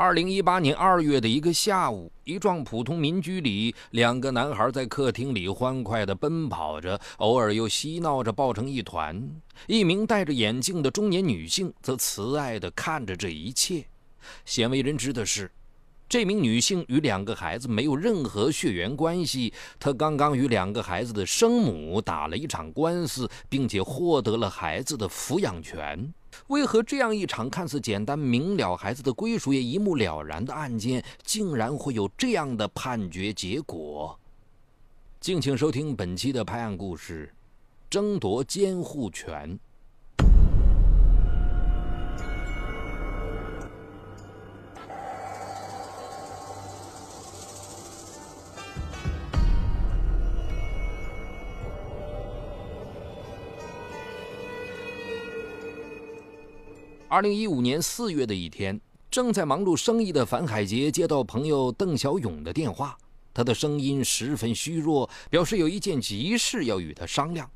二零一八年二月的一个下午，一幢普通民居里，两个男孩在客厅里欢快地奔跑着，偶尔又嬉闹着抱成一团。一名戴着眼镜的中年女性则慈爱地看着这一切。鲜为人知的是，这名女性与两个孩子没有任何血缘关系，她刚刚与两个孩子的生母打了一场官司，并且获得了孩子的抚养权。为何这样一场看似简单明了、孩子的归属也一目了然的案件，竟然会有这样的判决结果？敬请收听本期的拍案故事：争夺监护权。二零一五年四月的一天，正在忙碌生意的樊海杰接到朋友邓小勇的电话，他的声音十分虚弱，表示有一件急事要与他商量。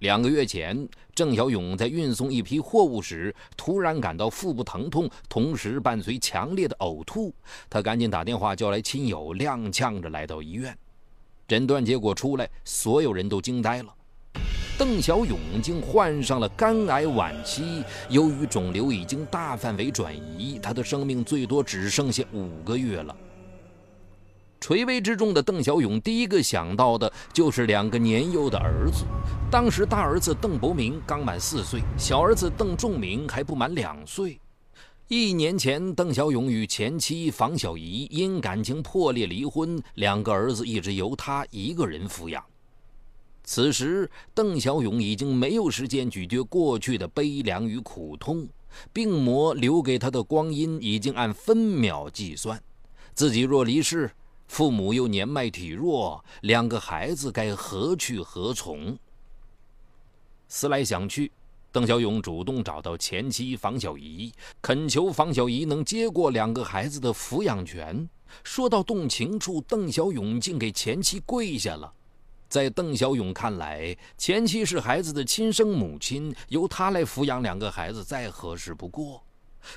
两个月前，郑小勇在运送一批货物时，突然感到腹部疼痛，同时伴随强烈的呕吐，他赶紧打电话叫来亲友，踉跄着来到医院。诊断结果出来，所有人都惊呆了。邓小勇竟患上了肝癌晚期，由于肿瘤已经大范围转移，他的生命最多只剩下五个月了。垂危之中的邓小勇第一个想到的就是两个年幼的儿子。当时大儿子邓伯明刚满四岁，小儿子邓仲明还不满两岁。一年前，邓小勇与前妻房小姨因感情破裂离婚，两个儿子一直由他一个人抚养。此时，邓小勇已经没有时间咀嚼过去的悲凉与苦痛，病魔留给他的光阴已经按分秒计算。自己若离世，父母又年迈体弱，两个孩子该何去何从？思来想去，邓小勇主动找到前妻房小姨，恳求房小姨能接过两个孩子的抚养权。说到动情处，邓小勇竟给前妻跪下了。在邓小勇看来，前妻是孩子的亲生母亲，由他来抚养两个孩子再合适不过。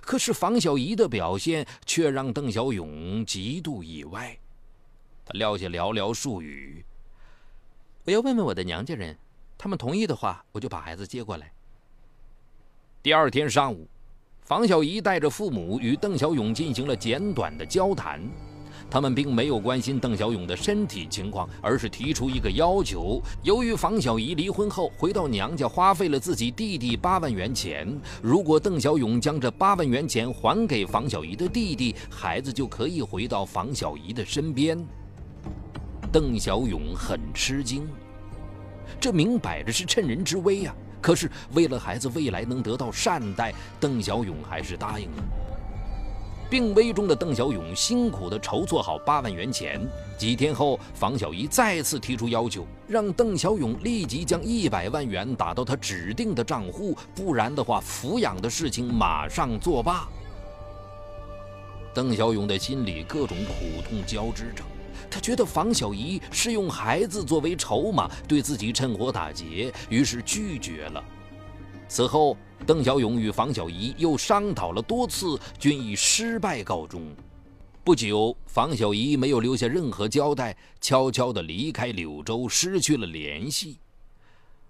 可是房小姨的表现却让邓小勇极度意外。他撂下寥寥数语：“我要问问我的娘家人，他们同意的话，我就把孩子接过来。”第二天上午，房小姨带着父母与邓小勇进行了简短的交谈。他们并没有关心邓小勇的身体情况，而是提出一个要求：由于房小姨离婚后回到娘家，花费了自己弟弟八万元钱，如果邓小勇将这八万元钱还给房小姨的弟弟，孩子就可以回到房小姨的身边。邓小勇很吃惊，这明摆着是趁人之危啊！可是为了孩子未来能得到善待，邓小勇还是答应了。病危中的邓小勇辛苦地筹措好八万元钱。几天后，房小姨再次提出要求，让邓小勇立即将一百万元打到他指定的账户，不然的话，抚养的事情马上作罢。邓小勇的心里各种苦痛交织着，他觉得房小姨是用孩子作为筹码对自己趁火打劫，于是拒绝了。此后，邓小勇与房小怡又商讨了多次，均以失败告终。不久，房小怡没有留下任何交代，悄悄地离开柳州，失去了联系。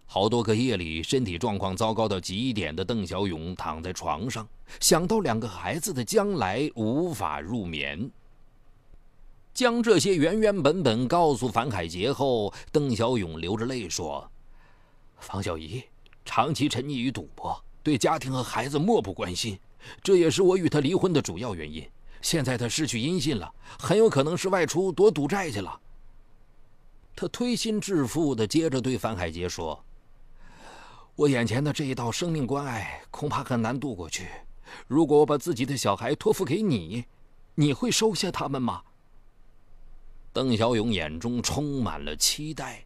好多个夜里，身体状况糟糕到极点的邓小勇躺在床上，想到两个孩子的将来，无法入眠。将这些原原本本告诉樊海杰后，邓小勇流着泪说：“房小怡。”长期沉溺于赌博，对家庭和孩子漠不关心，这也是我与他离婚的主要原因。现在他失去音信了，很有可能是外出躲赌债去了。他推心置腹地接着对樊海杰说：“我眼前的这一道生命关爱恐怕很难度过去。如果我把自己的小孩托付给你，你会收下他们吗？”邓小勇眼中充满了期待。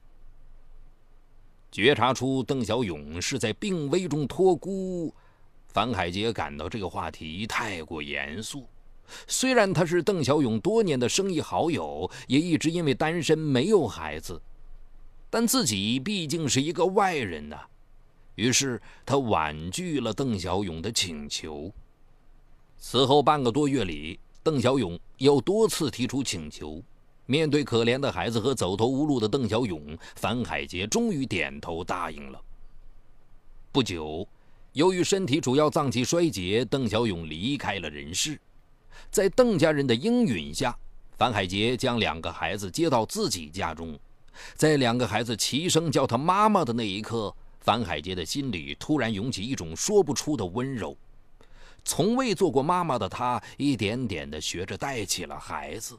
觉察出邓小勇是在病危中托孤，樊海杰感到这个话题太过严肃。虽然他是邓小勇多年的生意好友，也一直因为单身没有孩子，但自己毕竟是一个外人呐。于是他婉拒了邓小勇的请求。此后半个多月里，邓小勇又多次提出请求。面对可怜的孩子和走投无路的邓小勇，樊海杰终于点头答应了。不久，由于身体主要脏器衰竭，邓小勇离开了人世。在邓家人的应允下，樊海杰将两个孩子接到自己家中。在两个孩子齐声叫他妈妈的那一刻，樊海杰的心里突然涌起一种说不出的温柔。从未做过妈妈的他，一点点地学着带起了孩子。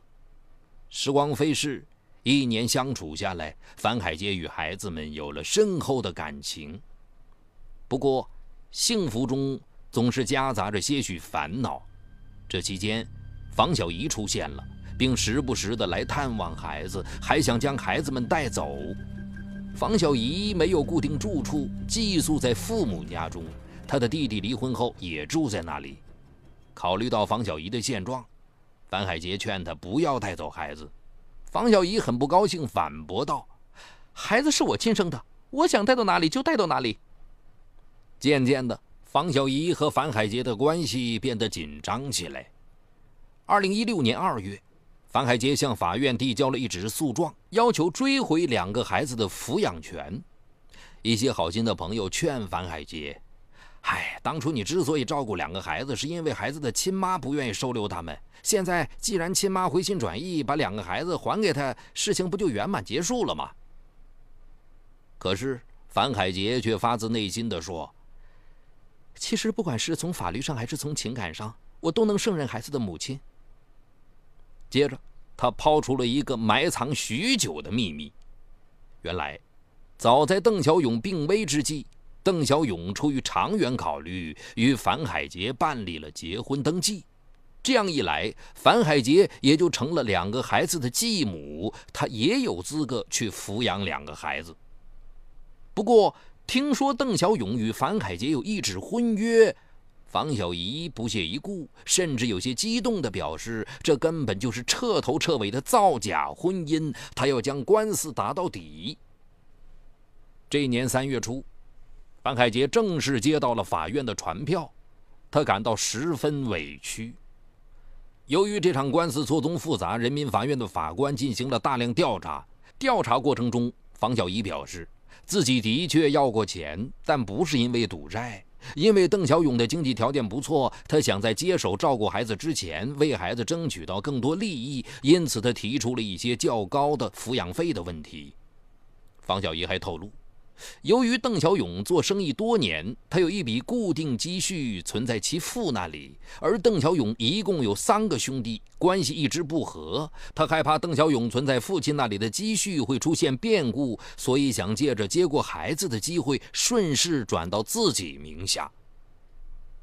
时光飞逝，一年相处下来，樊海杰与孩子们有了深厚的感情。不过，幸福中总是夹杂着些许烦恼。这期间，房小姨出现了，并时不时的来探望孩子，还想将孩子们带走。房小姨没有固定住处，寄宿在父母家中。她的弟弟离婚后也住在那里。考虑到房小姨的现状。樊海杰劝他不要带走孩子，房小姨很不高兴，反驳道：“孩子是我亲生的，我想带到哪里就带到哪里。”渐渐的，房小姨和樊海杰的关系变得紧张起来。二零一六年二月，樊海杰向法院递交了一纸诉状，要求追回两个孩子的抚养权。一些好心的朋友劝樊海杰。哎，当初你之所以照顾两个孩子，是因为孩子的亲妈不愿意收留他们。现在既然亲妈回心转意，把两个孩子还给他，事情不就圆满结束了吗？可是樊海杰却发自内心的说：“其实不管是从法律上还是从情感上，我都能胜任孩子的母亲。”接着，他抛出了一个埋藏许久的秘密：原来，早在邓小勇病危之际。邓小勇出于长远考虑，与樊海杰办理了结婚登记。这样一来，樊海杰也就成了两个孩子的继母，他也有资格去抚养两个孩子。不过，听说邓小勇与樊海杰有一纸婚约，房小姨不屑一顾，甚至有些激动地表示，这根本就是彻头彻尾的造假婚姻，她要将官司打到底。这年三月初。樊海杰正式接到了法院的传票，他感到十分委屈。由于这场官司错综复杂，人民法院的法官进行了大量调查。调查过程中，房小怡表示，自己的确要过钱，但不是因为赌债。因为邓小勇的经济条件不错，他想在接手照顾孩子之前，为孩子争取到更多利益，因此他提出了一些较高的抚养费的问题。房小怡还透露。由于邓小勇做生意多年，他有一笔固定积蓄存在其父那里，而邓小勇一共有三个兄弟，关系一直不和。他害怕邓小勇存在父亲那里的积蓄会出现变故，所以想借着接过孩子的机会，顺势转到自己名下。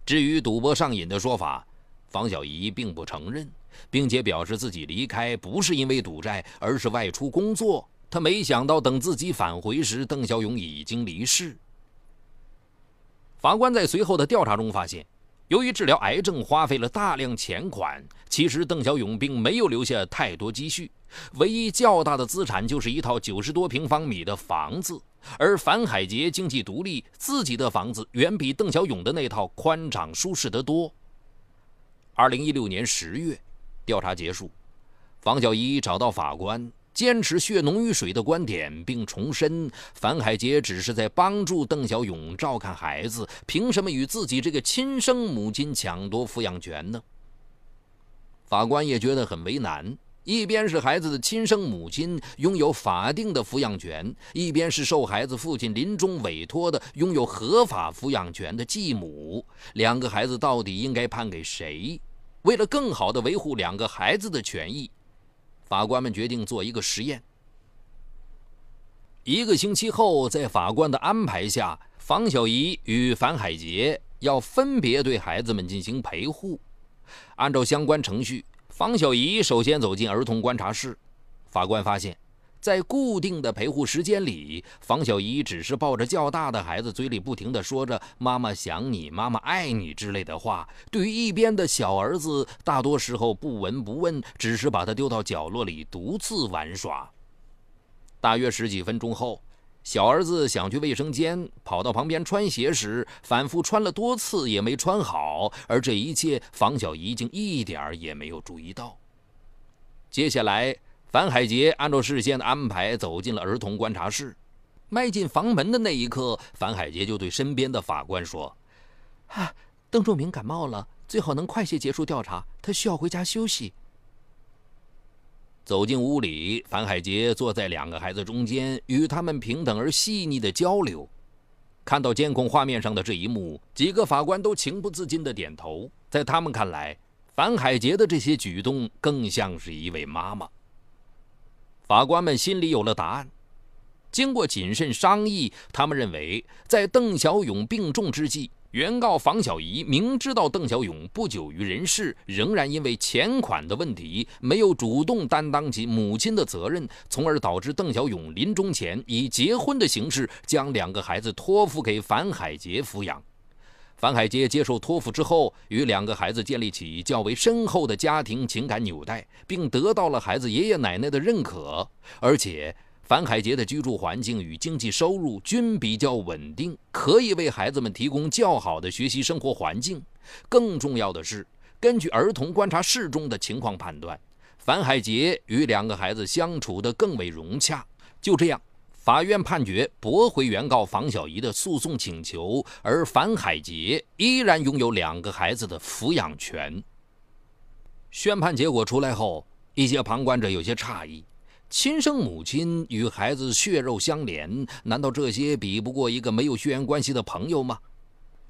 至于赌博上瘾的说法，房小姨并不承认，并且表示自己离开不是因为赌债，而是外出工作。他没想到，等自己返回时，邓小勇已经离世。法官在随后的调查中发现，由于治疗癌症花费了大量钱款，其实邓小勇并没有留下太多积蓄，唯一较大的资产就是一套九十多平方米的房子。而樊海杰经济独立，自己的房子远比邓小勇的那套宽敞舒适得多。二零一六年十月，调查结束，房小姨找到法官。坚持血浓于水的观点，并重申樊海杰只是在帮助邓小勇照看孩子，凭什么与自己这个亲生母亲抢夺抚养权呢？法官也觉得很为难，一边是孩子的亲生母亲拥有法定的抚养权，一边是受孩子父亲临终委托的拥有合法抚养权的继母，两个孩子到底应该判给谁？为了更好地维护两个孩子的权益。法官们决定做一个实验。一个星期后，在法官的安排下，房小姨与樊海杰要分别对孩子们进行陪护。按照相关程序，房小姨首先走进儿童观察室。法官发现。在固定的陪护时间里，房小姨只是抱着较大的孩子，嘴里不停地说着“妈妈想你，妈妈爱你”之类的话。对于一边的小儿子，大多时候不闻不问，只是把他丢到角落里独自玩耍。大约十几分钟后，小儿子想去卫生间，跑到旁边穿鞋时，反复穿了多次也没穿好，而这一切房小姨竟一点儿也没有注意到。接下来，樊海杰按照事先的安排走进了儿童观察室，迈进房门的那一刻，樊海杰就对身边的法官说：“啊，邓仲明感冒了，最好能快些结束调查，他需要回家休息。”走进屋里，樊海杰坐在两个孩子中间，与他们平等而细腻的交流。看到监控画面上的这一幕，几个法官都情不自禁地点头。在他们看来，樊海杰的这些举动更像是一位妈妈。法官们心里有了答案。经过谨慎商议，他们认为，在邓小勇病重之际。原告房小姨明知道邓小勇不久于人世，仍然因为钱款的问题没有主动担当起母亲的责任，从而导致邓小勇临终前以结婚的形式将两个孩子托付给樊海杰抚养。樊海杰接受托付之后，与两个孩子建立起较为深厚的家庭情感纽带，并得到了孩子爷爷奶奶的认可，而且。樊海杰的居住环境与经济收入均比较稳定，可以为孩子们提供较好的学习生活环境。更重要的是，根据儿童观察室中的情况判断，樊海杰与两个孩子相处得更为融洽。就这样，法院判决驳回原告房小姨的诉讼请求，而樊海杰依然拥有两个孩子的抚养权。宣判结果出来后，一些旁观者有些诧异。亲生母亲与孩子血肉相连，难道这些比不过一个没有血缘关系的朋友吗？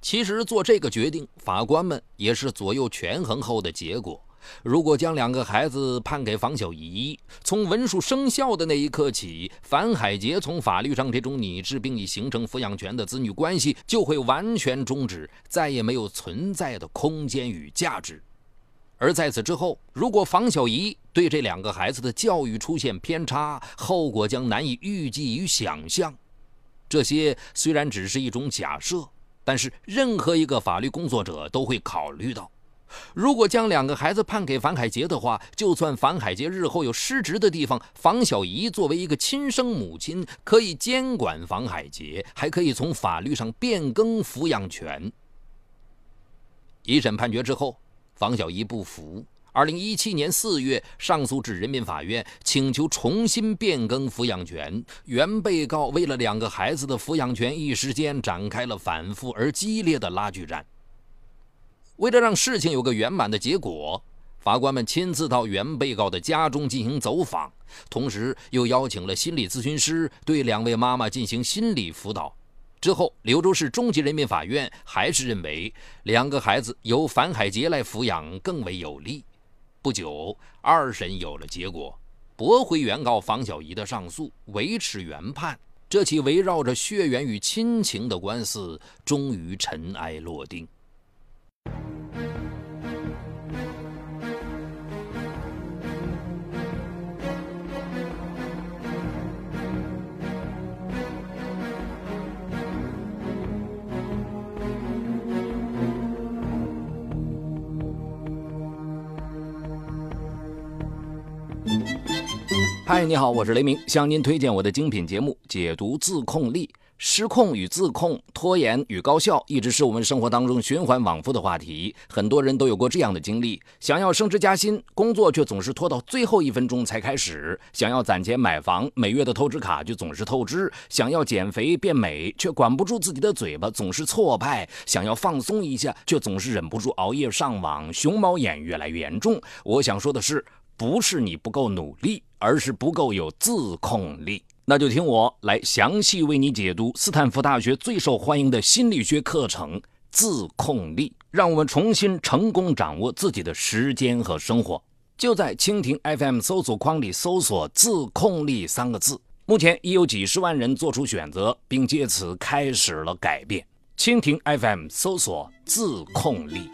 其实做这个决定，法官们也是左右权衡后的结果。如果将两个孩子判给房小姨，从文书生效的那一刻起，樊海杰从法律上这种拟制并已形成抚养权的子女关系就会完全终止，再也没有存在的空间与价值。而在此之后，如果房小姨对这两个孩子的教育出现偏差，后果将难以预计与想象。这些虽然只是一种假设，但是任何一个法律工作者都会考虑到：如果将两个孩子判给樊海杰的话，就算樊海杰日后有失职的地方，房小姨作为一个亲生母亲，可以监管房海杰，还可以从法律上变更抚养权。一审判决之后。房小姨不服，二零一七年四月上诉至人民法院，请求重新变更抚养权。原被告为了两个孩子的抚养权，一时间展开了反复而激烈的拉锯战。为了让事情有个圆满的结果，法官们亲自到原被告的家中进行走访，同时又邀请了心理咨询师对两位妈妈进行心理辅导。之后，柳州市中级人民法院还是认为两个孩子由樊海杰来抚养更为有利。不久，二审有了结果，驳回原告房小姨的上诉，维持原判。这起围绕着血缘与亲情的官司终于尘埃落定。嗨，你好，我是雷鸣，向您推荐我的精品节目《解读自控力》。失控与自控、拖延与高效，一直是我们生活当中循环往复的话题。很多人都有过这样的经历：想要升职加薪，工作却总是拖到最后一分钟才开始；想要攒钱买房，每月的透支卡就总是透支；想要减肥变美，却管不住自己的嘴巴，总是挫败；想要放松一下，却总是忍不住熬夜上网，熊猫眼越来越严重。我想说的是。不是你不够努力，而是不够有自控力。那就听我来详细为你解读斯坦福大学最受欢迎的心理学课程——自控力，让我们重新成功掌握自己的时间和生活。就在蜻蜓 FM 搜索框里搜索“自控力”三个字，目前已有几十万人做出选择，并借此开始了改变。蜻蜓 FM 搜索“自控力”。